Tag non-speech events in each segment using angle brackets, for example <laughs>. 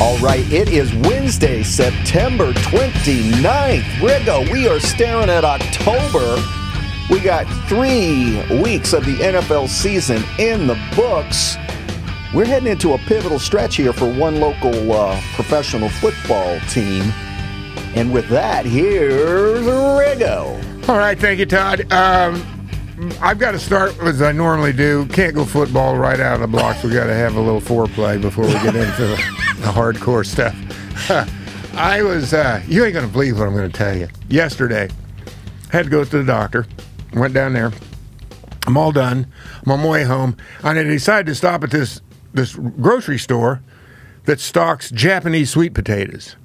All right, it is Wednesday, September 29th. Riggo, we are staring at October. We got three weeks of the NFL season in the books. We're heading into a pivotal stretch here for one local uh, professional football team. And with that, here's Riggo. All right, thank you, Todd. Um, I've got to start as I normally do. Can't go football right out of the blocks. We got to have a little foreplay before we get into the, the hardcore stuff. <laughs> I was, uh, you ain't going to believe what I'm going to tell you. Yesterday, had to go to the doctor. Went down there. I'm all done. I'm on my way home. And I decided to stop at this this grocery store that stocks Japanese sweet potatoes.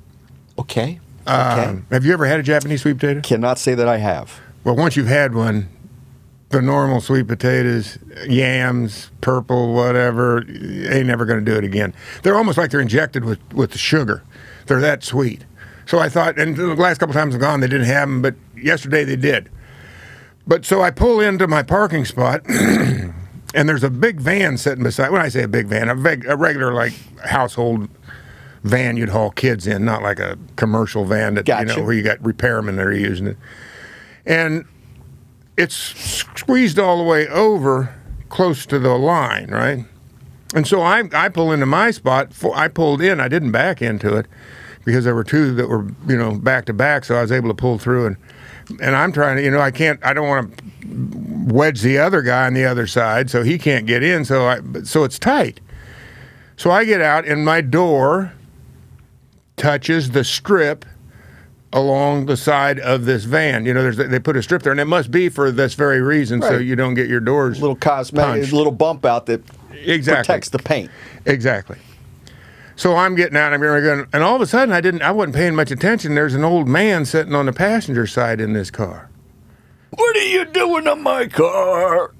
Okay. Okay. Um, have you ever had a Japanese sweet potato? Cannot say that I have. Well, once you've had one, the normal sweet potatoes, yams, purple, whatever, ain't never going to do it again. They're almost like they're injected with with the sugar. They're that sweet. So I thought, and the last couple times I've gone, they didn't have them, but yesterday they did. But so I pull into my parking spot, <clears throat> and there's a big van sitting beside. When I say a big van, a, big, a regular like household van you'd haul kids in, not like a commercial van that you know where you got repairmen that are using it. And it's squeezed all the way over close to the line, right? And so I, I pull into my spot. For, I pulled in. I didn't back into it because there were two that were, you know, back to back. So I was able to pull through. And and I'm trying to, you know, I can't. I don't want to wedge the other guy on the other side, so he can't get in. So I, so it's tight. So I get out, and my door touches the strip along the side of this van. You know, there's they put a strip there, and it must be for this very reason, so you don't get your doors little cosmetic, punched. little bump out that Exactly. protects the paint. Exactly. So I'm getting out. I'm going, and all of a sudden, I didn't. I wasn't paying much attention. There's an old man sitting on the passenger side in this car. What are you doing to my car?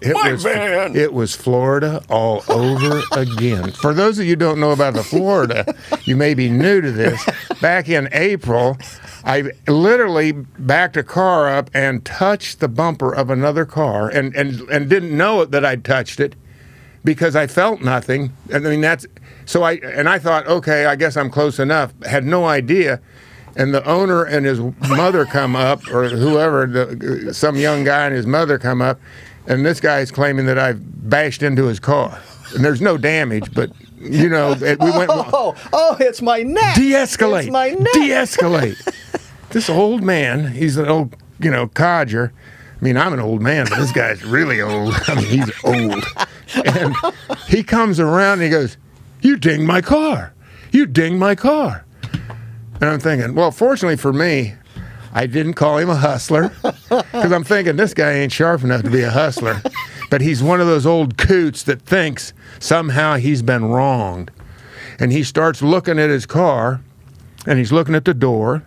It My was van. it was Florida all over again. For those of you who don't know about the Florida, you may be new to this. Back in April, I literally backed a car up and touched the bumper of another car and and and didn't know it that I'd touched it because I felt nothing. I mean that's so I and I thought, okay, I guess I'm close enough. Had no idea. And the owner and his mother come up, or whoever, the, some young guy and his mother come up, and this guy is claiming that I've bashed into his car. And there's no damage, but you know, it, we went <laughs> Oh, oh, it's my neck. de-escalate, It's my neck. de-escalate. <laughs> this old man, he's an old, you know, codger. I mean, I'm an old man, but this guy's really old. <laughs> I mean, he's old. And he comes around and he goes, "You dinged my car. You dinged my car." And I'm thinking, well, fortunately for me, I didn't call him a hustler because I'm thinking this guy ain't sharp enough to be a hustler. But he's one of those old coots that thinks somehow he's been wronged. And he starts looking at his car and he's looking at the door.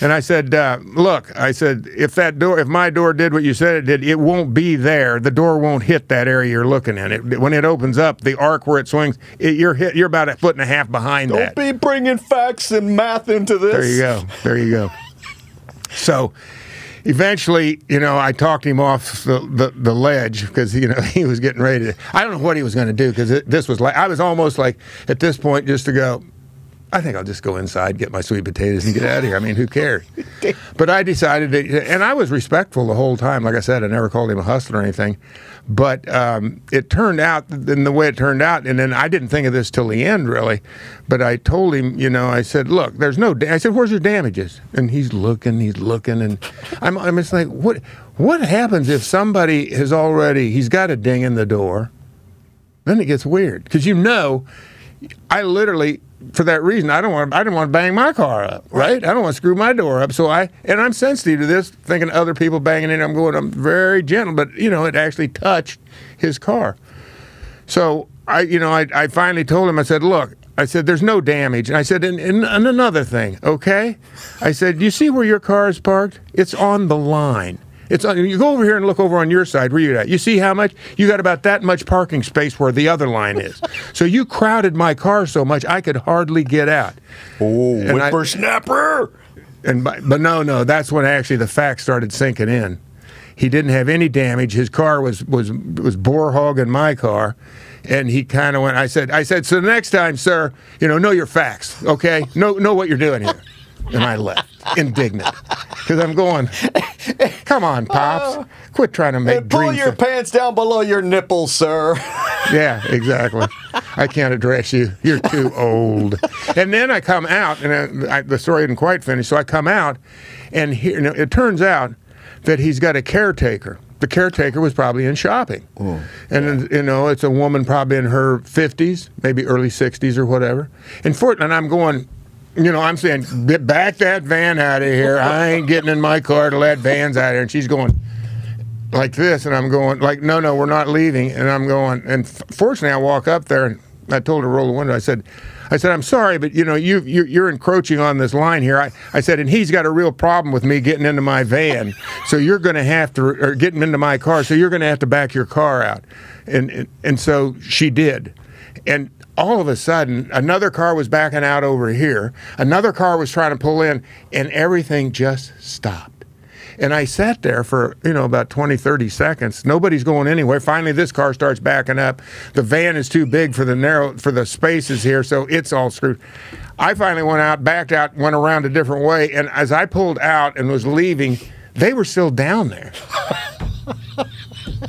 And I said, uh, "Look," I said, "if that door, if my door did what you said it did, it won't be there. The door won't hit that area you're looking at. It when it opens up, the arc where it swings, it, you're hit. You're about a foot and a half behind that. Don't be bringing facts and math into this. There you go. There you go. So eventually, you know, I talked him off the, the, the ledge because, you know, <laughs> he was getting ready to. I don't know what he was going to do because this was like, I was almost like at this point just to go, I think I'll just go inside, get my sweet potatoes, and get out of here. I mean, who cares? <laughs> But I decided to, and I was respectful the whole time. Like I said, I never called him a hustler or anything. But um, it turned out, in the way it turned out, and then I didn't think of this till the end, really. But I told him, you know, I said, look, there's no. Da-. I said, where's your damages? And he's looking, he's looking, and I'm, I'm just like, what? What happens if somebody has already? He's got a ding in the door. Then it gets weird because you know, I literally for that reason I don't want I didn't want to bang my car up, right? I don't want to screw my door up. So I and I'm sensitive to this, thinking other people banging it. I'm going, I'm very gentle, but you know, it actually touched his car. So I, you know, I, I finally told him. I said, look. I said, "There's no damage." And I said, and, and, and another thing, okay? I said, "You see where your car is parked? It's on the line. It's on, you go over here and look over on your side where you're at. You see how much you got about that much parking space where the other line is. <laughs> so you crowded my car so much I could hardly get out. Oh, And I- whippersnapper. And by, but no, no, that's when actually the facts started sinking in. He didn't have any damage. His car was was was bore hogging my car. and he kind of went. I said, I said, so the next time, sir, you know, know your facts, okay? Know know what you're doing here. And I left, indignant, because I'm going. Come on, pops, oh. quit trying to make And pull your of- pants down below your nipples, sir. <laughs> yeah, exactly. I can't address you. You're too old. And then I come out, and I, I, the story isn't quite finished. So I come out, and here, it turns out that he's got a caretaker. The caretaker was probably in shopping, oh, and you know it's a woman probably in her 50s, maybe early 60s or whatever. And for and I'm going. You know, I'm saying, back that van out of here. I ain't getting in my car till that van's out of here. And she's going, like this, and I'm going like, no, no, we're not leaving. And I'm going, and fortunately, I walk up there and I told her to roll the window. I said, I said, I'm sorry, but you know, you you're, you're encroaching on this line here. I, I said, and he's got a real problem with me getting into my van, so you're going to have to, or getting into my car, so you're going to have to back your car out. And, and and so she did, and all of a sudden, another car was backing out over here. Another car was trying to pull in, and everything just stopped. And I sat there for, you know, about 20, 30 seconds. Nobody's going anywhere. Finally, this car starts backing up. The van is too big for the narrow, for the spaces here, so it's all screwed. I finally went out, backed out, went around a different way. And as I pulled out and was leaving, they were still down there. <laughs>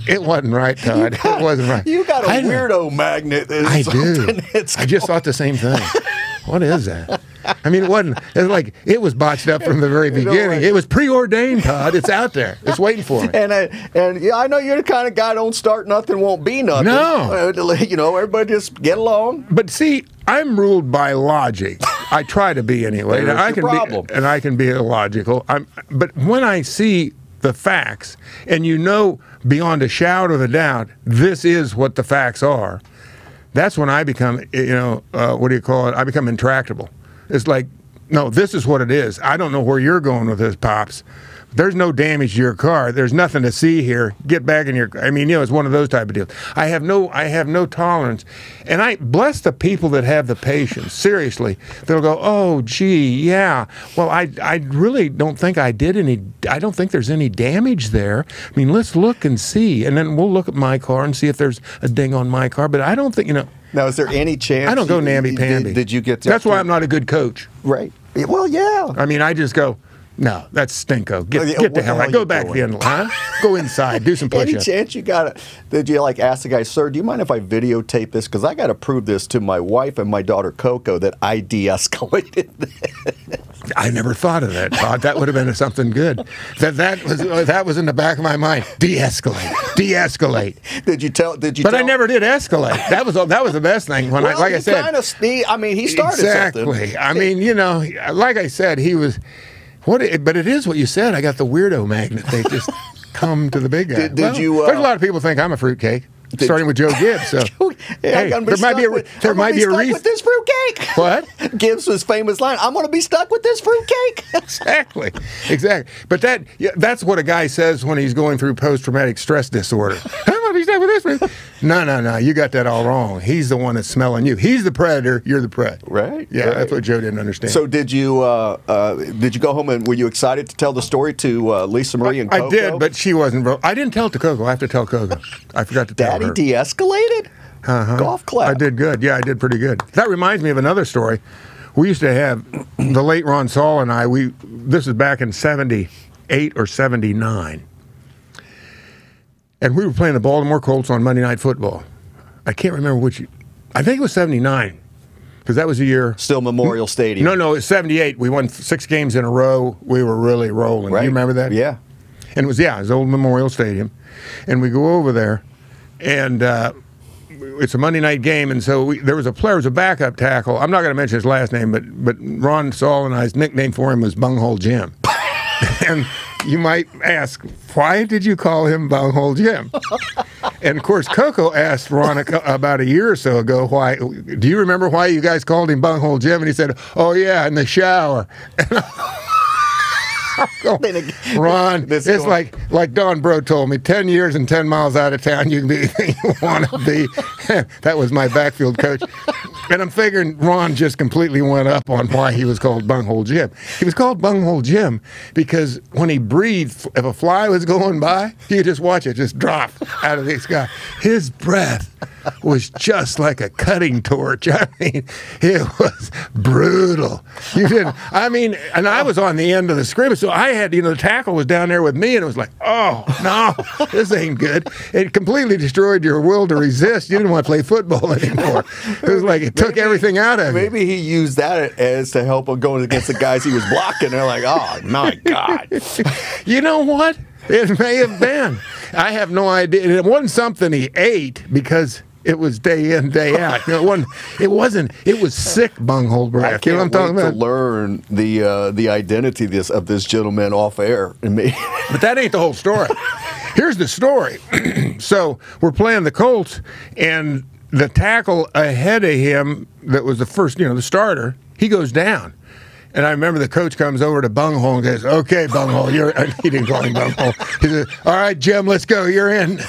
it wasn't right, Todd. it wasn't right. You got a I weirdo magnet. It's I do. <laughs> I just thought the same thing. <laughs> What is that? I mean, it wasn't. It's like it was botched up from the very <laughs> beginning. It was preordained, Todd. It's out there. It's waiting for me. And I, and yeah, I know you're the kind of guy don't start nothing, won't be nothing. No. Uh, you know, everybody just get along. But see, I'm ruled by logic. I try to be anyway. There's I can problem. be, and I can be illogical. I'm, but when I see the facts, and you know beyond a shadow of a doubt, this is what the facts are. That's when I become, you know, uh, what do you call it? I become intractable. It's like, no, this is what it is. I don't know where you're going with this, pops. There's no damage to your car. There's nothing to see here. Get back in your. I mean, you know, it's one of those type of deals. I have no, I have no tolerance, and I bless the people that have the patience. Seriously, they'll go, oh, gee, yeah. Well, I, I really don't think I did any. I don't think there's any damage there. I mean, let's look and see, and then we'll look at my car and see if there's a ding on my car. But I don't think, you know, Now, is there any chance? I don't go namby pamby. Did, did you get? To That's why I'm not a good coach. right. Well, yeah. I mean, I just go, no, that's stinko. Get, Oh, yeah, get the hell out. Go back doing? in, huh? Go inside. Do some <laughs> Any push-ups. chance you got to? Did you like ask the guy, sir? Do you mind if I videotape this? Because I got to prove this to my wife and my daughter Coco that I de-escalated. <laughs> this." I never thought of that. Todd. That would have been something good. That that was that was in the back of my mind. De-escalate. De-escalate. did you tell? Did you? But I never did escalate. That was that was the best thing. When I like I said, kind of. I mean, he started exactly. something. I mean, you know, like I said, he was. What? It, but it is what you said. I got the weirdo magnet. They just <laughs> come to the big guy. Did- did you, uh, there's a lot of people think I'm a fruitcake, starting with Joe <laughs> Gibbs. So hey, there might be a with, there I'm might gonna be a reason. with this fruitcake. <laughs> What? Gibbs' was famous line. I'm going to be stuck with this fruitcake. exactly, exactly. But that yeah, that's what a guy says when he's going through post traumatic stress disorder. I'm gonna be stuck with this. man. <laughs> No, no, no. You got that all wrong. He's the one that's smelling you. He's the predator. You're the prey. Right, Yeah, right. that's what Joe didn't understand. so did you? Uh, uh, did you go home and were you excited to tell the story to uh, Lisa Marie and Coco? I did, but she wasn't. I didn't tell it to Coco. I have to tell Coco. I forgot to tell Daddy her. de-escalated. Uh-huh. Golf clap. I did good. Yeah, I did pretty good. That reminds me of another story. We used to have the late Ron Saul and I. We this is back in '78 or '79, and we were playing the Baltimore Colts on Monday Night Football. I can't remember which. I think it was '79 because that was the year. Still Memorial Stadium. No, no, it's '78. We won six games in a row. We were really rolling. Right. You remember that? Yeah. And it was yeah, it was old Memorial Stadium, and we go over there, and uh, it's a Monday night game, and so we, there was a player, was a backup tackle. I'm not going to mention his last name, but but Ron Saul and I's nickname for him was Bunghole Jim. <laughs> and you might ask, why did you call him Bunghole Jim? and of course, Coco asked Ron about a year or so ago, why? Do you remember why you guys called him Bunghole Jim? And he said, Oh yeah, in the shower. <laughs> Ron, it's going- like like Don Bro told me, ten years and ten miles out of town, you can be anything you want to be. <laughs> that was my backfield coach. And I'm figuring Ron just completely went up on why he was called Bunghole Jim. He was called Bunghole Jim because when he breathed, if a fly was going by, you could just watch it just drop out of the sky. His breath was just like a cutting torch. <laughs> I mean, it was brutal. You didn't. I mean, and I was on the end of the scrimmage, so I had, you know, the tackle was down there with me, and it was like, oh no, this ain't good. It completely destroyed your will to resist. You didn't want to play football <laughs> anymore. It was like it took Maybe- everything out of you. Maybe he used that as to help him going against the guys he was blocking. They're like, oh my god. <laughs> You know what? It may have been. I have no idea. It wasn't something he ate because it was day in, day <laughs> out. You know, it wasn't. It wasn't. It was sick bunghole I breath. can't You know what I'm talking wait to learn the uh, the identity this of this gentleman off air <laughs> and me. But that ain't the whole story. Here's the story. <clears throat> so we're playing the Colts, and the tackle ahead of him, that was the first, you know, the starter, he goes down. And I remember the coach comes over to Bunghole and says, "Okay, Bunghole, you're." <laughs> He didn't call him Bunghole. He said, "All right, Jim, let's go. You're in."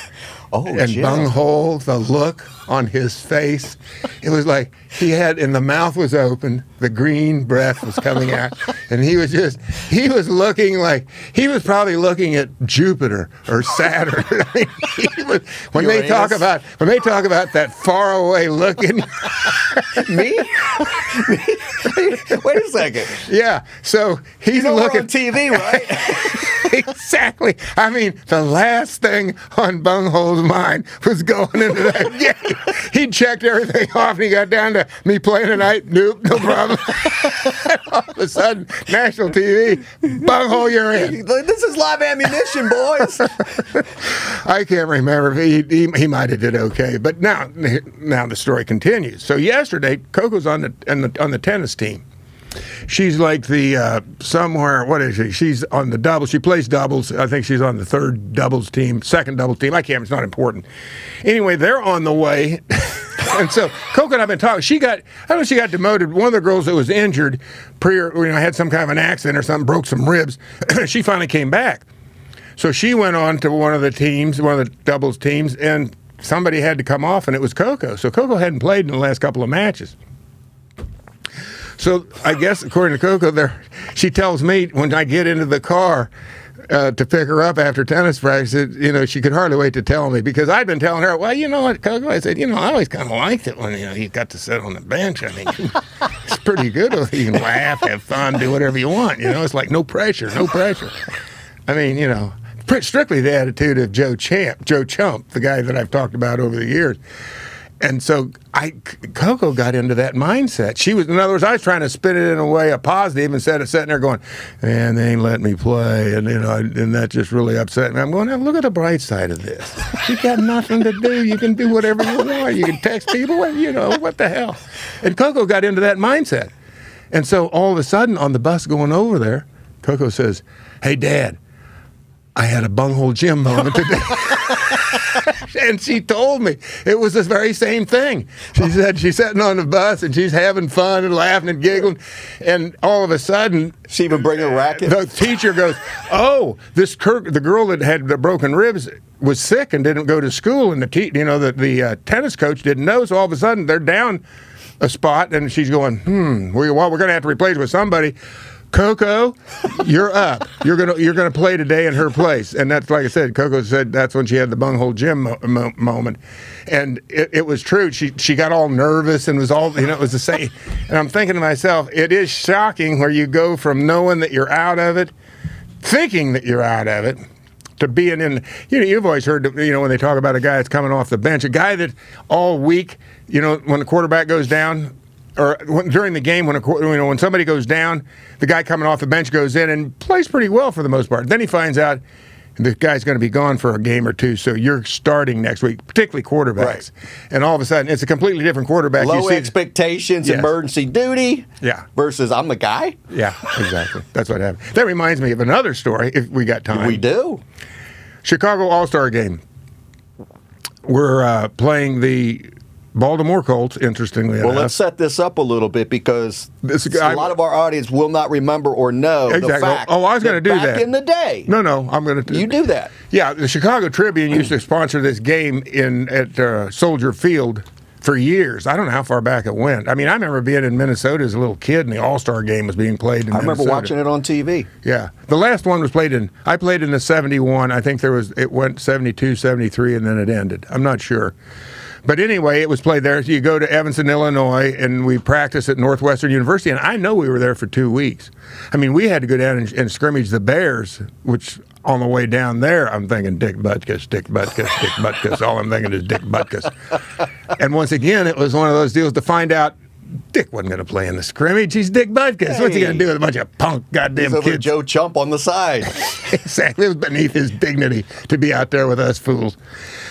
Oh, and Jim. Bunghole, the look on his face, it was like he had, and the mouth was open, the green breath was coming out, and he was just, he was looking like, he was probably looking at Jupiter or Saturn. <laughs> I mean, was, when they talk about, when they talk about that far away looking, <laughs> me? Wait a second. yeah, so he's You know looking. on TV, right? <laughs> exactly. I mean, the last thing on Bunghole's mind was going into that game. <laughs> He checked everything <laughs> off and he got down to me playing tonight. Nope, no problem. <laughs> All of a sudden, national TV, Bunghole, you're in. this is live ammunition, boys. I can't remember. He, he, he might have did okay, but now now the story continues. So yesterday, Coco's on the, on the on the tennis team. She's like the uh, somewhere. What is she? She's on the doubles. She plays doubles. I think she's on the third doubles team, second doubles team. I can't. It's not important. Anyway, they're on the way, <laughs> and so Coco and I've been talking. She got. I don't know. She got demoted. One of the girls that was injured, pre, you know, had some kind of an accident or something, broke some ribs. <clears throat> she finally came back. So she went on to one of the teams, one of the doubles teams, and somebody had to come off, and it was Coco. So Coco hadn't played in the last couple of matches. So I guess, according to Coco, there, she tells me when I get into the car uh, to pick her up after tennis practice, it, you know, she could hardly wait to tell me because I'd been telling her, well, you know what, Coco, I said, you know, I always kind of liked it when you know you got to sit on the bench. I mean, <laughs> it's pretty good. <laughs> You can laugh, have fun, do whatever you want. You know, it's like no pressure, no pressure. I mean, you know, strictly the attitude of Joe Champ, Joe Chump, the guy that I've talked about over the years. And so I, Coco got into that mindset. She was, in other words, I was trying to spin it in a way, a positive, instead of sitting there going, "Man, they ain't letting me play," and you know, and that just really upset me. I'm going, now look at the bright side of this. You got nothing to do. You can do whatever you want. You can text people. You know what the hell? And Coco got into that mindset. And so all of a sudden, on the bus going over there, Coco says, "Hey, Dad, I had a bunghole Jim moment today." <laughs> and she told me it was the very same thing. She said she's sitting on the bus and she's having fun and laughing and giggling, and all of a sudden, She even bring a racket. the teacher goes, "Oh, this Kirk, the girl that had the broken ribs." Was sick and didn't go to school, and the te- you know the the uh, tennis coach didn't know. So all of a sudden they're down a spot, and she's going, "Hmm, we, well, we're going to have to replace with somebody." Coco, you're up. You're gonna you're gonna play today in her place, and that's like I said. Coco said that's when she had the bunghole Jim mo- mo- moment, and it, it was true. She she got all nervous and was all you know it was the same. And I'm thinking to myself, it is shocking where you go from knowing that you're out of it, thinking that you're out of it, to being in. You know, you've always heard you know when they talk about a guy that's coming off the bench, a guy that all week, you know, when the quarterback goes down or when, during the game when a, you know when somebody goes down, the guy coming off the bench goes in and plays pretty well for the most part. Then he finds out the guy's going to be gone for a game or two, so you're starting next week, particularly quarterbacks. Right. And all of a sudden, it's a completely different quarterback. Low you see, expectations, Yes. emergency duty. Yeah. Versus I'm the guy. yeah, exactly. That's what happened. That reminds me of another story. If we got time, We do. Chicago All Star game. We're uh, playing the Baltimore Colts. Interestingly enough. Well, enough, let's set this up a little bit because This a lot of our audience will not remember or know the Exactly. fact. Oh, I was gonna do back that. in the day. no, no, I'm going to. You do that. Yeah, the Chicago Tribune used to sponsor this game in at uh, Soldier Field for years. I don't know how far back it went. I mean, I remember being in Minnesota as a little kid, and the All Star game was being played. In I remember watching it on TV. Yeah, the last one was played in. I played in the '71. I think there was it went '72, '73, and then it ended. I'm not sure. But anyway, it was played there. So you go to Evanston, Illinois, and we practice at Northwestern University. And I know we were there for two weeks. I mean, we had to go down and, and scrimmage the Bears, which on the way down there, I'm thinking Dick Butkus, Dick Butkus, Dick Butkus. All I'm thinking is Dick Butkus. And once again, it was one of those deals to find out Dick wasn't going to play in the scrimmage. He's Dick Butkus. What's he going to do with a bunch of punk goddamn He's kids? Joe Chump on the side. <laughs> exactly. It was beneath his dignity to be out there with us fools.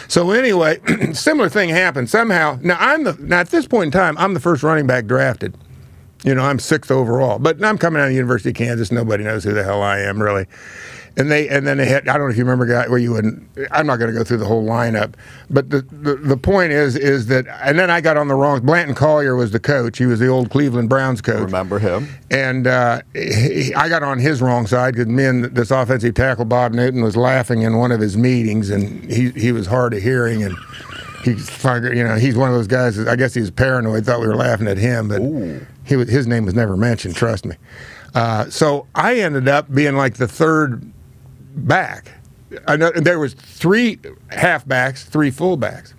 So anyway, <clears throat> similar thing happened somehow. Now I'm the now at this point in time I'm the first running back drafted. You know I'm sixth overall, but I'm coming out of the University of Kansas. Nobody knows who the hell I am really. And they and then they had I don't know if you remember guy where you wouldn't I'm not going to go through the whole lineup, but the, the the point is is that and then I got on the wrong. Blanton Collier was the coach. He was the old Cleveland Browns coach. Remember him? And uh, he, I got on his wrong side because me and this offensive tackle Bob Newton was laughing in one of his meetings, and he he was hard of hearing, and he you know he's one of those guys. That, I guess he was paranoid, thought we were laughing at him, but he his name was never mentioned. Trust me. Uh, so I ended up being like the third back. I know there was three halfbacks, three fullbacks.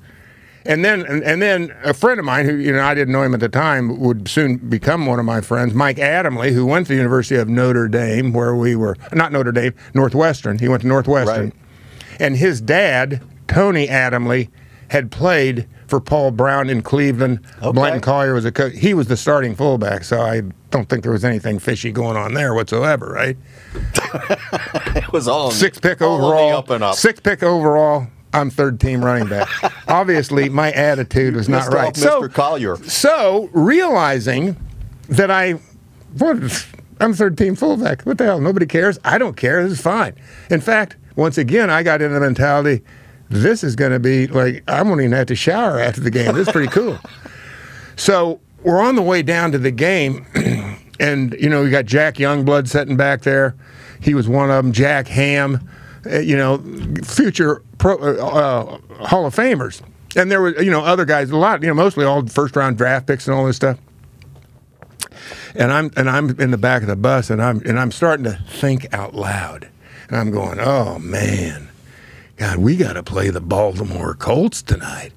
And then, and, and then a friend of mine who, you know, I didn't know him at the time, would soon become one of my friends, Mike Adamle, who went to the University of Notre Dame, where we were, not Notre Dame, Northwestern. He went to Northwestern. Right. And his dad, Tony Adamle, had played for Paul Brown in Cleveland. Okay. Blanton Collier was a coach. He was the starting fullback, so I don't think there was anything fishy going on there whatsoever, right? <laughs> It was all Six pick all overall. up and up. Six pick overall. I'm third team running back. <laughs> Obviously, my attitude was not right. Mr. Collier. so realizing that I, what, I'm third team fullback. What the hell? Nobody cares. I don't care. This is fine. In fact, once again, I got into the mentality. This is going to be like I won't even have to shower after the game. This is pretty cool. <laughs> So we're on the way down to the game, <clears throat> and you know we got Jack Youngblood sitting back there. He was one of them. Jack Ham, uh, you know, future pro, uh, uh, Hall of Famers, and there were you know other guys, a lot, you know, mostly all first round draft picks and all this stuff. And I'm and I'm in the back of the bus, and I'm and I'm starting to think out loud, and I'm going, oh man. God, we got to play the Baltimore Colts tonight.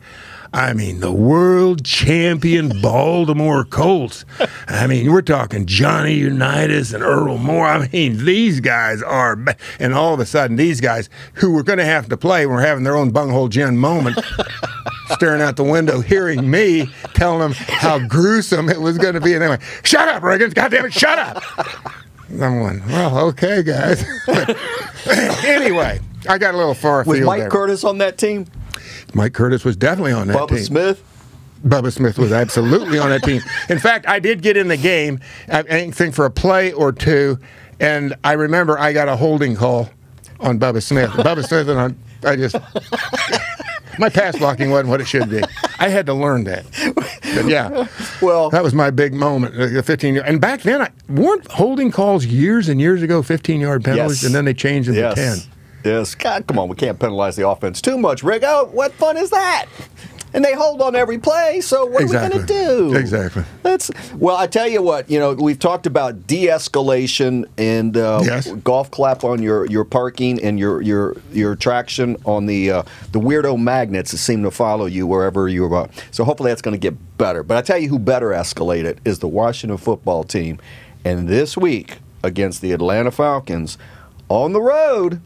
I mean, the world champion <laughs> Baltimore Colts. I mean, we're talking Johnny Unitas and Earl Morrall. I mean, these guys are, and all of a sudden, these guys who were going to have to play were having their own bunghole Jim moment, <laughs> staring out the window, hearing me telling them how gruesome it was going to be, and they went, "Shut up, Riggins! God damn it, shut up!" I'm going, well, okay, guys. <laughs> anyway, I got a little far Was Mike there. Curtis on that team? Mike Curtis was definitely on that Bubba team. Bubba Smith? Bubba Smith was absolutely on that team. <laughs> In fact, I did get in the game, I I think for a play or two, and I remember I got a holding call on Bubba Smith. Bubba Smith and I, I just <laughs> my pass blocking wasn't what it should be. I had to learn that. But yeah, Well, that was my big moment. uh, The 15 yard, and back then I weren't holding calls years and years ago, 15 yard penalties, Yes. and then they changed them yes. to 10. Yes. God, come on. We can't penalize the offense too much, Rick. Oh, what fun is that? And they hold on every play. So what Exactly. are we going to do? Exactly. That's well. I tell you what. You know, we've talked about de-escalation and uh, Yes. golf clap on your, your parking and your your your traction on the uh, the weirdo magnets that seem to follow you wherever you are. So hopefully that's going to get better. But I tell you, who better escalate it is the Washington football team. And this week against the Atlanta Falcons on the road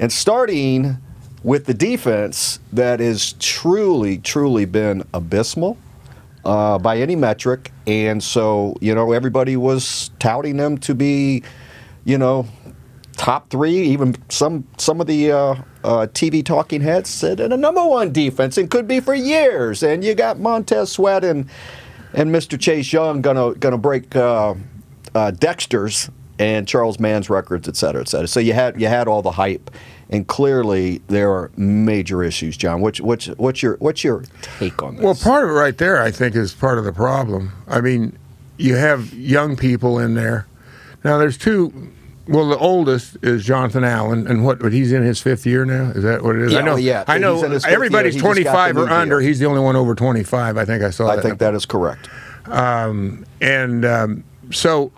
and starting with the defense that has truly, truly been abysmal uh, by any metric. And so, you know, everybody was touting them to be, you know, top three. Even some some of the uh, uh, TV talking heads said and a number one defense and could be for years. And you got Montez Sweat and and Mr. Chase Young gonna gonna break uh, uh, Dexter's and Charles Mann's records, et cetera, et cetera. So you had you had all the hype. And clearly, there are major issues, John. What's, what's, what's your what's your take on this? Well, part of it right there, I think, is part of the problem. I mean, you have young people in there. Now, there's two well, the oldest is Jonathan Allen, and what? But he's in his fifth year now. Is that what it is? Yeah, I know. yeah, I know. Everybody's year. He just got 25 or under. deal. He's the only one over 25. I think I saw I that. think that is correct. and um, so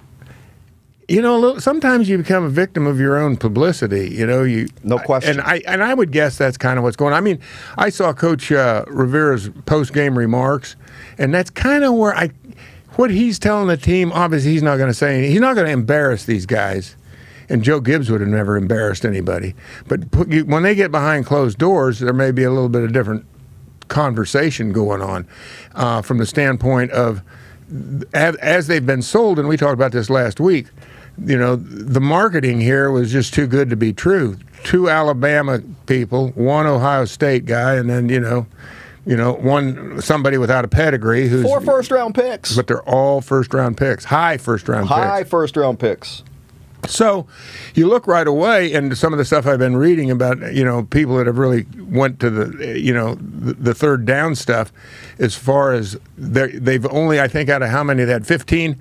you know a little- sometimes you become a victim of your own publicity you know you No question. and i and i would guess that's kind of what's going on i mean i saw coach uh, rivera's post-game remarks and that's kind of where i what he's telling the team obviously he's not going to say anything. he's not going to embarrass these guys and Joe Gibbs would have never embarrassed anybody. But put, you, when they get behind closed doors, there may be a little bit of different conversation going on uh, from the standpoint of as, as they've been sold, and we talked about this last week. You know, the marketing here was just too good to be true. Two Alabama people, one Ohio State guy, and then you know, you know, one somebody without a pedigree who's Four first round picks. but they're all first round picks, high first round High picks. first round picks. So you look right away, and some of the stuff I've been reading about, you know, people that have really went to the, you know, the, the third down stuff, as far as they've only, I think, out of how many they had, 15.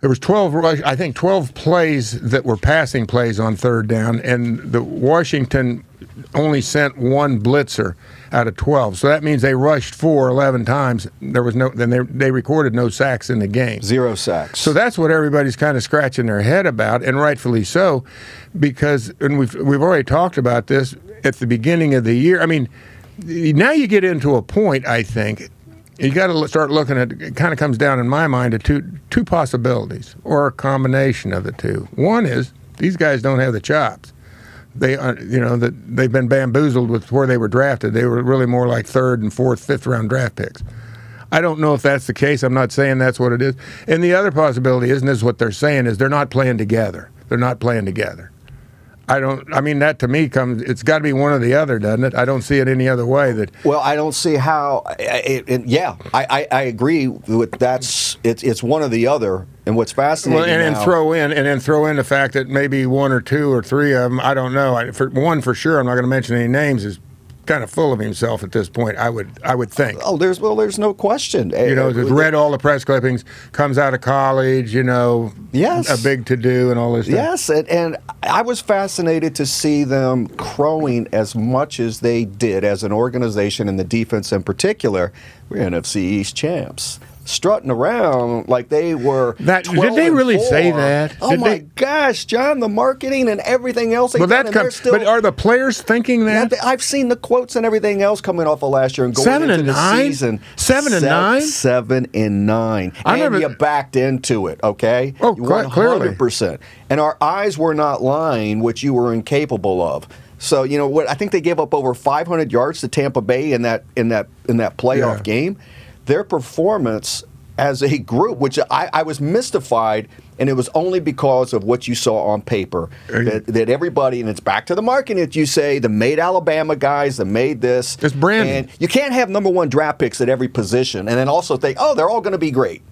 There was 12, I think, 12 plays that were passing plays on third down, and the Washington only sent one blitzer out of 12. So that means they rushed four 11 times. There was no, then they, they recorded no sacks in the game. Zero sacks. So that's what everybody's kind of scratching their head about, and rightfully so, because and we've we've already talked about this at the beginning of the year. I mean, now you get into a point. I think you got to start looking at. It kind of comes down in my mind to two two possibilities, or a combination of the two. One is these guys don't have the chops. They, are, you know, that they've been bamboozled with where they were drafted. They were really more like third and fourth, fifth round draft picks. I don't know if that's the case. I'm not saying that's what it is. And the other possibility is, and this is what they're saying, is they're not playing together. They're not playing together. I don't. I mean, that to me comes. It's got to be one or the other, doesn't it? I don't see it any other way. That Well, I don't see how. It, it, yeah, I, I, I agree with that's. It's it's one or the other. And what's fascinating well, and then throw in and then throw in the fact that maybe one or two or three of them. I don't know. I, for one for sure, I'm not going to mention any names. Is kind of full of himself at this point. I would. I would think. Oh, there's well, there's no question. You know, Uh, just read all the press clippings. Comes out of college. You know, Yes. a big to do and all this. Stuff. Yes, and, and I was fascinated to see them crowing as much as they did as an organization and the defense in particular. We're NFC East champs. Strutting around like they were. That- did they really say that? Oh Did my they- gosh, John! The marketing and everything else. Well, that done, and they're comes. still, But are the players thinking that? I've seen the quotes and everything else coming off of last year and going Seven into and the nine? season. Seven and Se- nine? Seven and nine. I and remember- you backed into it, okay? Oh, cl- clearly. percent. And our eyes were not lying, which you were incapable of. So you know what? I think they gave up over 500 yards to Tampa Bay in that in that in that playoff Yeah. game. Their performance as a group, which I, I was mystified, and it was only because of what you saw on paper that, that everybody, and it's back to the marketing that you say the made Alabama guys, the made this. It's branding. And you can't have number one draft picks at every position, and then also think, oh, they're all going to be great.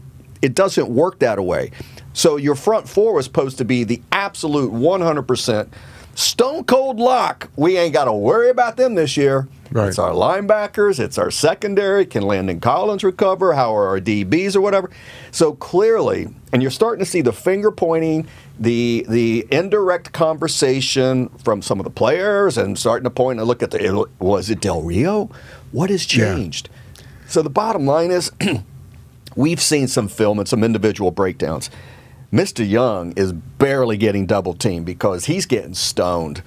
It doesn't work that way. So your front four was supposed to be the absolute 100% stone cold lock. We ain't got to worry about them this year. Right. It's our linebackers, it's our secondary. Can Landon Collins recover? How are our DBs or whatever? So clearly, and you're starting to see the finger pointing, the the indirect conversation from some of the players, and starting to point and look at the was it Del Rio? What has Yeah. changed? So the bottom line is, <clears throat> we've seen some film and some individual breakdowns. Mr. Young is barely getting double teamed because he's getting stoned.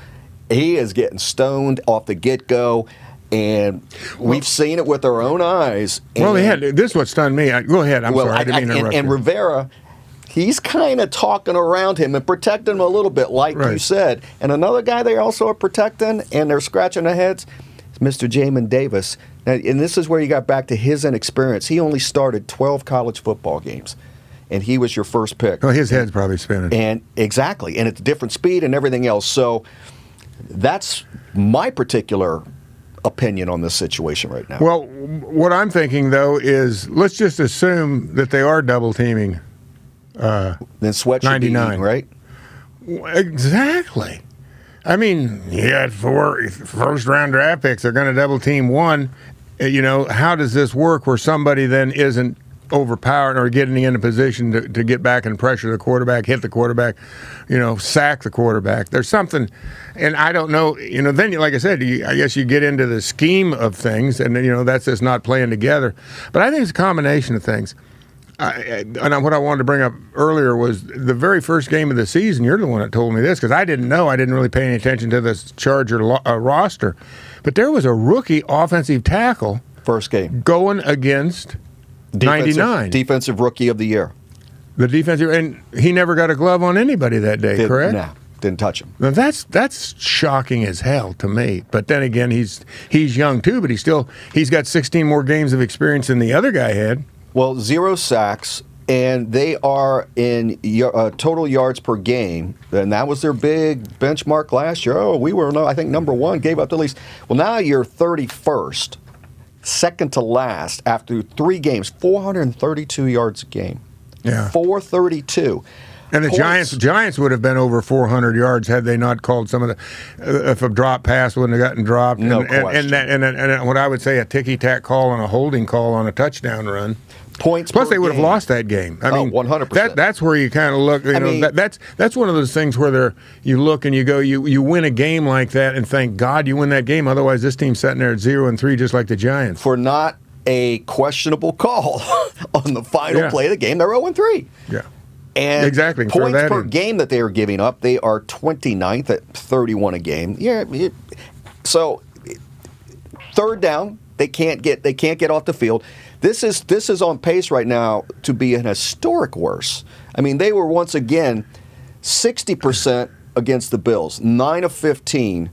He is getting stoned off the get go, and we've seen it with our own eyes. Well, this. is What stunned me? I, go ahead. I'm well, sorry. I, I- didn't mean to I- and, interrupt and you. Rivera, he's kind of talking around him and protecting him a little bit, like you said. And another guy they also are protecting and they're scratching their heads is Mr. Jamin Davis. Now, and this is where you got back to his inexperience. He only started 12 college football games, and he was your first pick. well, his head's probably spinning. And exactly, and it's different speed and everything else. So that's my particular opinion on this situation right now. well, what I'm thinking though is let's just assume that they are double teaming. then sweat should be 99. eating, right? Exactly. I mean, yeah, four first round draft picks. They're going to double team one. Uh, You know, how does this work where somebody then isn't overpowering or getting in a position to, to get back and pressure the quarterback, hit the quarterback, you know, sack the quarterback. There's something, and I don't know, you know. Then, like I said, you, I guess you get into the scheme of things, and you know that's just not playing together. But I think it's a combination of things. I, and what I wanted to bring up earlier was the very first game of the season. You're the one that told me this because I didn't know. I didn't really pay any attention to this Charger lo- uh, roster, but there was a rookie offensive tackle First game. going against Defensive- 99. Defensive rookie of the year. the defensive, and he never got a glove on anybody that day. Did- correct? Nah, didn't touch him. Now that's that's shocking as hell to me. But then again, he's he's young too, but he's still he's got 16 more games of experience than the other guy had. Well, zero sacks, and they are in uh, total yards per game, and that was their big benchmark last year. Oh, we were, no, I think, number one, gave up the least. Well, now you're 31st, second to last after three games, 432 yards a game. Yeah. 432. And the Points- Giants Giants would have been over 400 yards had they not called some of the uh, if a drop pass wouldn't have gotten dropped. No and, question. and, that, and, and, and what I would say a ticky tack call and a holding call on a touchdown run. Points Plus, they would have lost that game. I Oh, mean, 100%. That that's where you kind of look. You I know, mean- that, that's that's one of those things where they're, you look and you go, you you win a game like that, and thank God you win that game. Otherwise, this team's sitting there at zero and three, just like the Giants. For not a questionable call <laughs> on the final Yeah. play of the game, they're 0 and 3. Yeah. And Exactly, points that per in. game that they are giving up, they are 29th at 31 a game. Yeah, it, so third down, they can't get they can't get off the field. This is this is on pace right now to be an historic worse. I mean, they were once again 60% against the Bills, 9 of 15,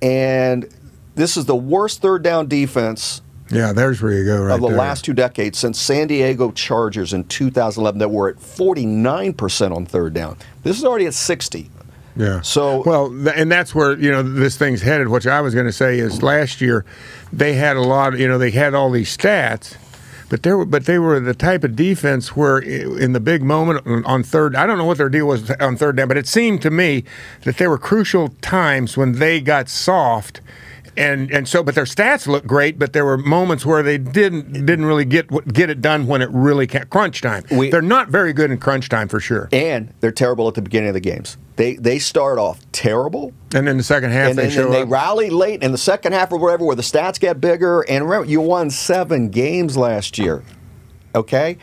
and this is the worst third down defense Yeah, there's where you go right of the there. last two decades since San Diego Chargers in 2011 that were at 49% on third down. This is already at 60. Yeah. So- well, and that's where you know this thing's headed. Which I was going to say is last year they had a lot. You know, they had all these stats, but they were but they were the type of defense where in the big moment on third. I don't know what their deal was on third down, but it seemed to me that there were crucial times when they got soft. And, and so, but their stats looked great. But there were moments where they didn't didn't really get get it done when it really crunch time. We- They're not very good in crunch time for sure. And they're terrible at the beginning of the games. They they start off terrible, And in the second half, and they then, show then they up. rally late in the second half or whatever, where the stats get bigger. And remember, you won seven games last year, okay?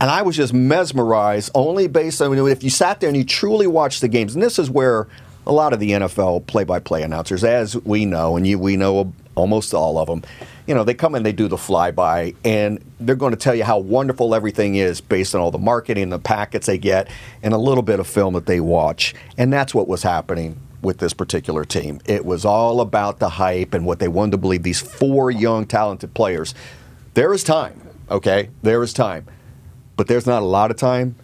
And I was just mesmerized only based on if you sat there and you truly watched the games. And this is where a lot of the NFL play-by-play announcers, as we know, and you we know almost all of them, you know, they come in, they do the flyby, and they're going to tell you how wonderful everything is based on all the marketing, the packets they get, and a little bit of film that they watch. And that's what was happening with this particular team. It was all about the hype and what they wanted to believe these four young, talented players. There is time, okay? There is time. But there's not a lot of time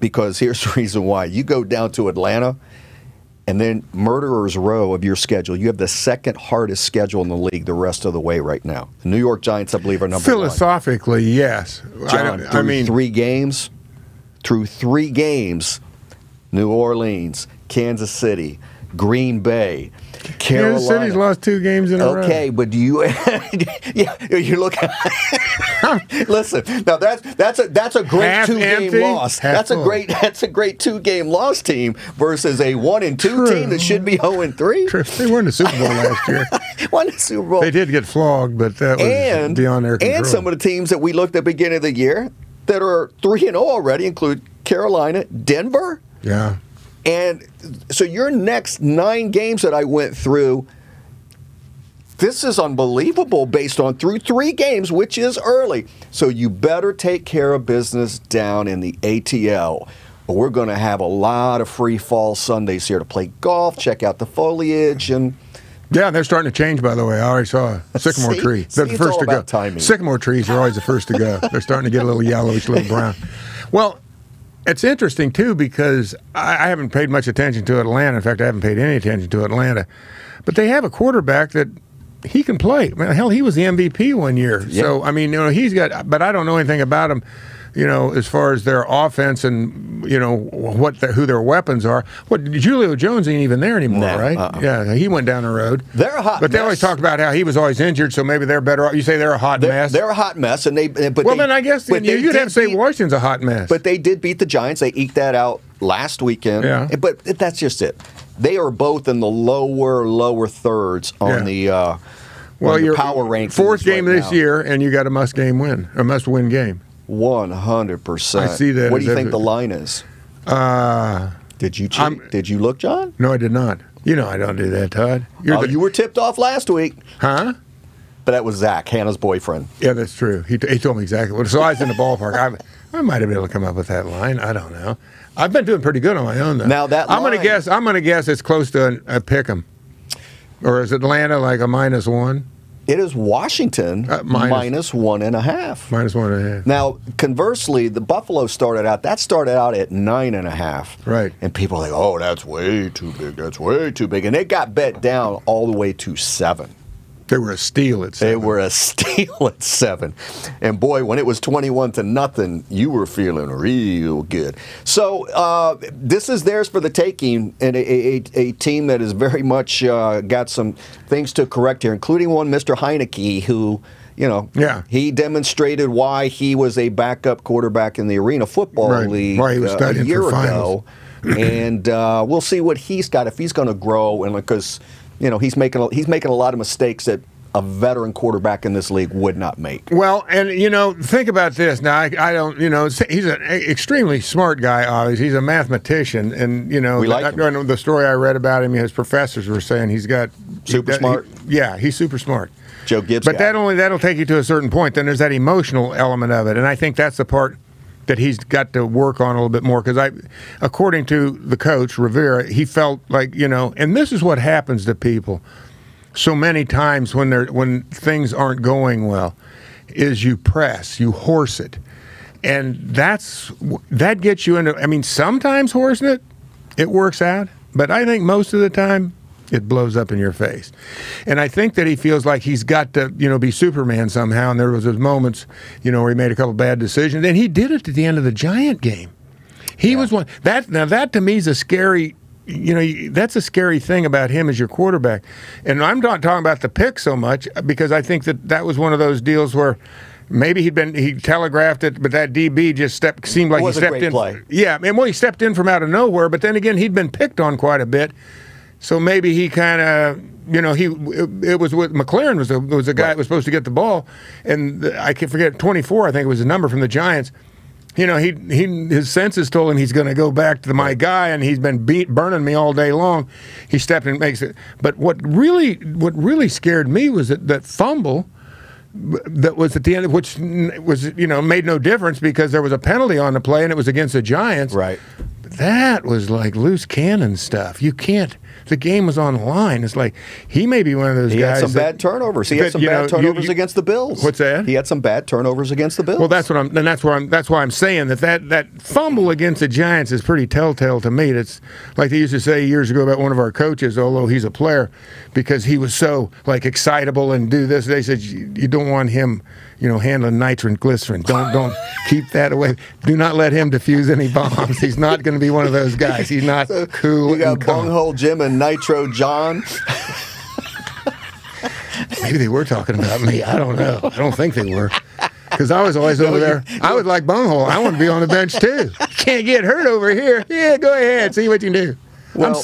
because here's <laughs> the reason why. You go down to Atlanta, and then murderer's row of your schedule. You have the second hardest schedule in the league the rest of the way right now. The New York Giants, I believe, are number one. Philosophically, yes. John, through I mean, three games, through three games, New Orleans, Kansas City, Green Bay, Carolina. Kansas City's lost two games in a row. Okay, but do you? <laughs> yeah, you look. <laughs> listen, now that's that's a that's a great Half two game loss. That's a great that's a great two game loss team versus a one and two True. team that should be zero and three. True. They in the Super Bowl last year. <laughs> Won the Super Bowl. They did get flogged, but that was and beyond their control. and some of the teams that we looked at the beginning of the year that are three and zero already include Carolina, Denver, yeah. And so your next nine games that I went through, this is unbelievable based on through three games, which is early. So you better take care of business down in the ATL. We're going to have a lot of free fall Sundays here to play golf, check out the foliage, and Yeah, they're starting to change, by the way. I already saw a sycamore See? tree. They're the it's first to go. timing. Sycamore trees are always the first to go. They're starting to get a little yellowish, a little brown. Well, it's interesting, too, because I, I haven't paid much attention to Atlanta. In fact, I haven't paid any attention to Atlanta. But they have a quarterback that he can play. Man, hell, he was the MVP one year. So, I mean, you know, he's got, but I don't know anything about him. You know, as far as their offense and you know what the, who their weapons are. What Julio Jones ain't even there anymore, No, right? uh-uh. Yeah, he went down the road. They're a hot But they mess. always talk about how he was always injured, so maybe they're better. off. You say they're a hot They're, mess. they're a hot mess, and they. But well, they- then I guess you, you'd have to say beat- Washington's a hot mess. But they did beat the Giants. They eked that out last weekend. Yeah. But that's just it. They are both in the lower, lower thirds on Yeah. the uh, well, your power rankings. fourth game right this now. year, and you got a must game win, a must win game. One hundred percent. I see that What do you think the line is? Uh, Did you cheat? I'm- Did you look, John? no, I did not. You know I don't do that, Todd. You're oh, the, you were tipped off last week, huh? but that was Zach, Hannah's boyfriend. Yeah, that's true. He, he told me exactly what. So I was in the ballpark. I, I might have been able to come up with that line. I don't know. I've been doing pretty good on my own though. Now, that I'm going to guess. I'm going to guess it's close to a, a pick 'em. Or is Atlanta like a minus one? It is Washington Uh, minus- minus one and a half. Minus one and a half. Now, conversely, the Buffalo started out. That started out at nine and a half. Right. And people are like, "Oh, that's way too big. That's way too big." And it got bet down all the way to seven. They were a steal at seven. They were a <laughs> steal at seven. And boy, when it was 21 to nothing, you were feeling real good. So uh, this is theirs for the taking, and a, a, a team that has very much uh, got some things to correct here, including one Mr. Heinicke, who. You know, Yeah. he demonstrated why he was a backup quarterback in the Arena Football Right. League was uh, a year ago, and uh, we'll see what he's got if he's going to grow, and because you know he's making a, he's making a lot of mistakes that a veteran quarterback in this league would not make. Well, and you know, think about this. Now, I, I don't, you know, he's an extremely smart guy. Obviously, he's a mathematician, and you know, like. I the story I read about him. His professors were saying he's got Super he- smart? yeah, he's super smart. Joe Gibbs, But guy. that only that'll take you to a certain point. Then there's that emotional element of it, and I think that's the part that he's got to work on a little bit more. Because I, according to the coach Rivera, he felt like you know, and this is what happens to people so many times when they're when things aren't going well, is you press, you horse it, and that's that gets you into. I mean, sometimes horsing it, it works out, but I think most of the time it blows up in your face. And I think that he feels like he's got to, you know, be Superman somehow. And there was those moments, you know, where he made a couple bad decisions, and he did it at the end of the Giant game. He was one that now that to me is a scary. You know, that's a scary thing about him as your quarterback. And I'm not talking about the pick so much because I think that that was one of those deals where maybe he'd been he telegraphed it, but that DB just stepped seemed like he stepped in. play. Yeah, and well, he stepped in from out of nowhere. But then again, he'd been picked on quite a bit, so maybe he kind of. You know, he it, it was with McLaurin was a, was a guy that was supposed to get the ball, and the, I can't forget twenty four. I think it was the number from the Giants. You know, he he his senses told him he's going to go back to my guy, and he's been beat burning me all day long. He stepped and makes it. But what really what really scared me was that that fumble that was at the end, which was you know made no difference because there was a penalty on the play and it was against the Giants. Right. That was like loose cannon stuff. You can't. The game was on the line. It's like he may be one of those He guys. had some that- bad turnovers. He that, had some bad know, turnovers you- against the Bills. What's that? He had some bad turnovers against the Bills. Well, that's what I'm. And that's why I'm. That's why I'm saying that that that fumble against the Giants is pretty telltale to me. That's like they used to say years ago about one of our coaches, although he's a player, because he was so like excitable and do this. They said you, you don't want him, you know, handling nitroglycerin. Don't don't <laughs> keep that away. Do not let him defuse any bombs. He's not going to be one of those guys. He's not <laughs> cool. you got. Bunghole Jim and Nitro John. <laughs> Maybe they were talking about me. I don't know. I don't think they were. Because I was always over there. I was like bunghole. I want to be on the bench too. Can't get hurt over here. Yeah, go ahead. See what you can do. I'm Well,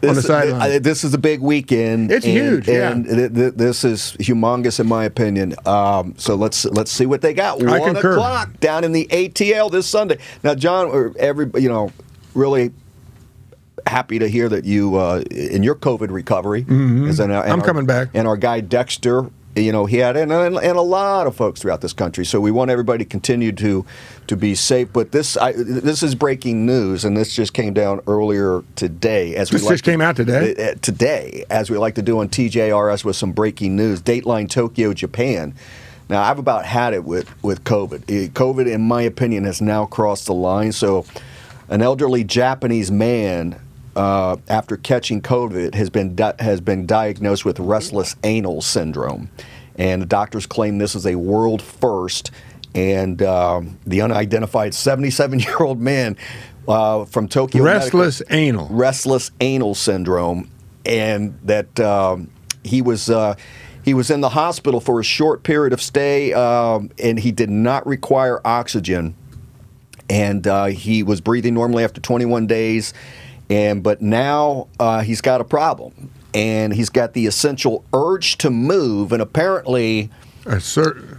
safe on the This, sideline. uh, this is a big weekend. It's and, huge, yeah. and th- th- this is humongous in my opinion. Um, so let's let's see what they got. I One concur. o'clock down in the ATL this Sunday. Now, John, every you know, really happy to hear that you uh, in your COVID recovery. Is in our- Mm-hmm. I'm our- coming back. And our guy Dexter. You know, he had and, and, and a lot of folks throughout this country. So we want everybody to continue to to be safe. But this I, this is breaking news, and this just came down earlier today. As This we like just came out today? uh, today, as we like to do on TJRS with some breaking news. Dateline Tokyo, Japan. Now, I've about had it with, with COVID. Eh, COVID, in my opinion, has now crossed the line. So, an elderly Japanese man, uh, after catching COVID, has been di- has been diagnosed with restless anal syndrome, and the doctors claim this is a world first. And um, the unidentified 77 year old man uh, from Tokyo. Restless Medical, anal. restless anal syndrome, and that um, he was uh, he was in the hospital for a short period of stay, um, and he did not require oxygen, and uh, he was breathing normally after 21 days, and but now uh, he's got a problem, and he's got the essential urge to move, and apparently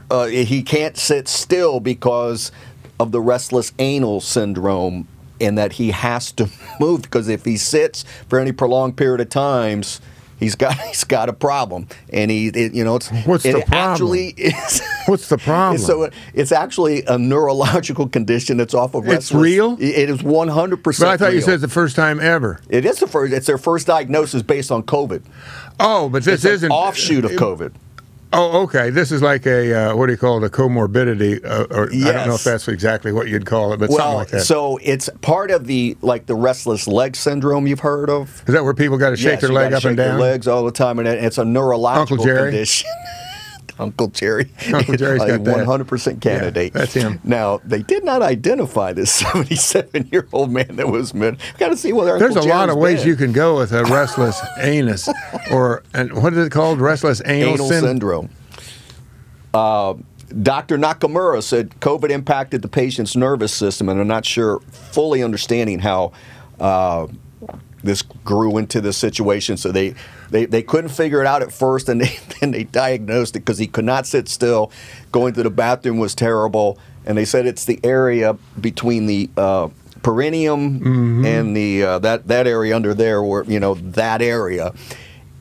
uh, he can't sit still because of the restless anal syndrome and that he has to <laughs> move because if he sits for any prolonged period of times he's got <laughs> he's got a problem and he it, you know it's What's the it problem? actually is <laughs> What's the problem? so it, it's actually a neurological condition that's off of It's restless real? it is 100% But I thought you said it's the first time ever. it is the first it's their first diagnosis based on covid Oh, but this it's an isn't offshoot of covid Oh, okay. This is like a uh, what do you call it? A comorbidity, uh, or I don't know if that's exactly what you'd call it, but something well like that. so it's part of the like the restless leg syndrome you've heard of is that where people got to shake Yes, their leg up and shake their down? legs all the time, and it's a neurological Uncle Jerry? condition. <laughs> Uncle Jerry, <laughs> Uncle Jerry's a got 100% candidate. that's him. Now they did not identify this <laughs> 77-year-old man that was mid. Got to see whether There's Uncle a lot of ways you can go with a restless <laughs> anus, or and what is it called? Restless anal, anal syn- syndrome. Uh, Dr. Nakamura said COVID impacted the patient's nervous system, and I'm not sure fully understanding how uh, this grew into this situation. So they, they, they couldn't figure it out at first, and <laughs> they, then they diagnosed it because he could not sit still. Going to the bathroom was terrible, and they said it's the area between the uh, perineum Mm-hmm. and the uh, that that area under there, where you know that area.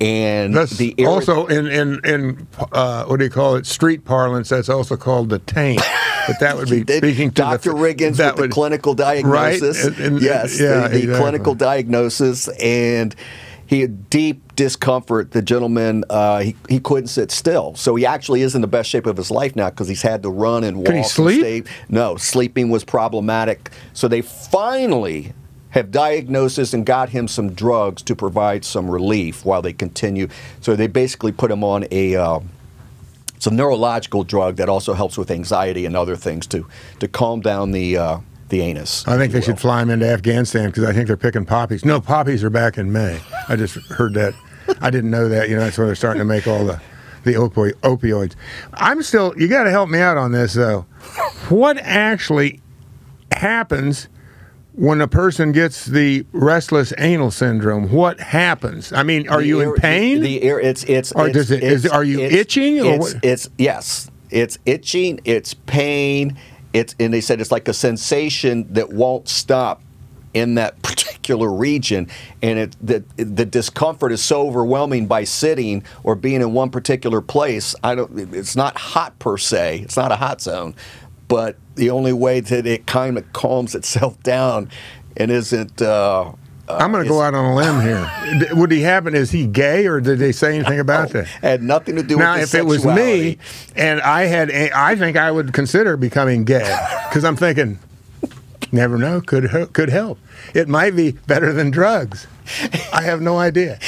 And That's the area, also in in in uh, what do you call it? Street parlance. That's also called the taint. But that would be <laughs> speaking to Dr. the, Riggins that with the clinical diagnosis. Right? And- and- yes, yeah, the, the exactly. clinical diagnosis, and he had deep discomfort. The gentleman, uh, he, he couldn't sit still, so he actually is in the best shape of his life now because he's had to run and walk. Can he sleep? No, sleeping was problematic. So they finally have diagnosis and got him some drugs to provide some relief while they continue. So they basically put him on a. Uh, a neurological drug that also helps with anxiety and other things to to calm down the uh, the anus. I think they should fly him into Afghanistan because I think they're picking poppies. No, poppies are back in May. I just heard that. I didn't know that. You know, that's why they're starting to make all the the opi- opioids. I'm still. You got to help me out on this though. What actually happens when a person gets the restless anal syndrome? What happens? I mean, are The you ir- in pain? The, the ir- it's it's Or it's, does it- is are you itching, or It's, it's yes, it's itching. It's pain. It's and they said it's like a sensation that won't stop in that <laughs> particular region, and it the the discomfort is so overwhelming by sitting or being in one particular place. I don't. It's not hot per se. It's not a hot zone, but the only way that it kind of calms itself <laughs> down and isn't. Uh, I'm going to go out on a limb here. <laughs> Would he happen? Is he gay, or did they say anything about that? had nothing to do with. Now, with if it was me and I had, a- I think I would consider becoming gay <laughs> because I'm thinking, never know, could could help. It might be better than drugs. I have no idea.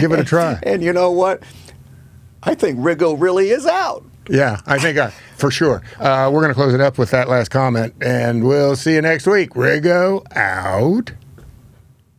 Give it a try. And you know what? I think Riggo really is out. Yeah, I think I, for sure. Uh, we're going to close it up with that last comment, and we'll see you next week. Riggo out.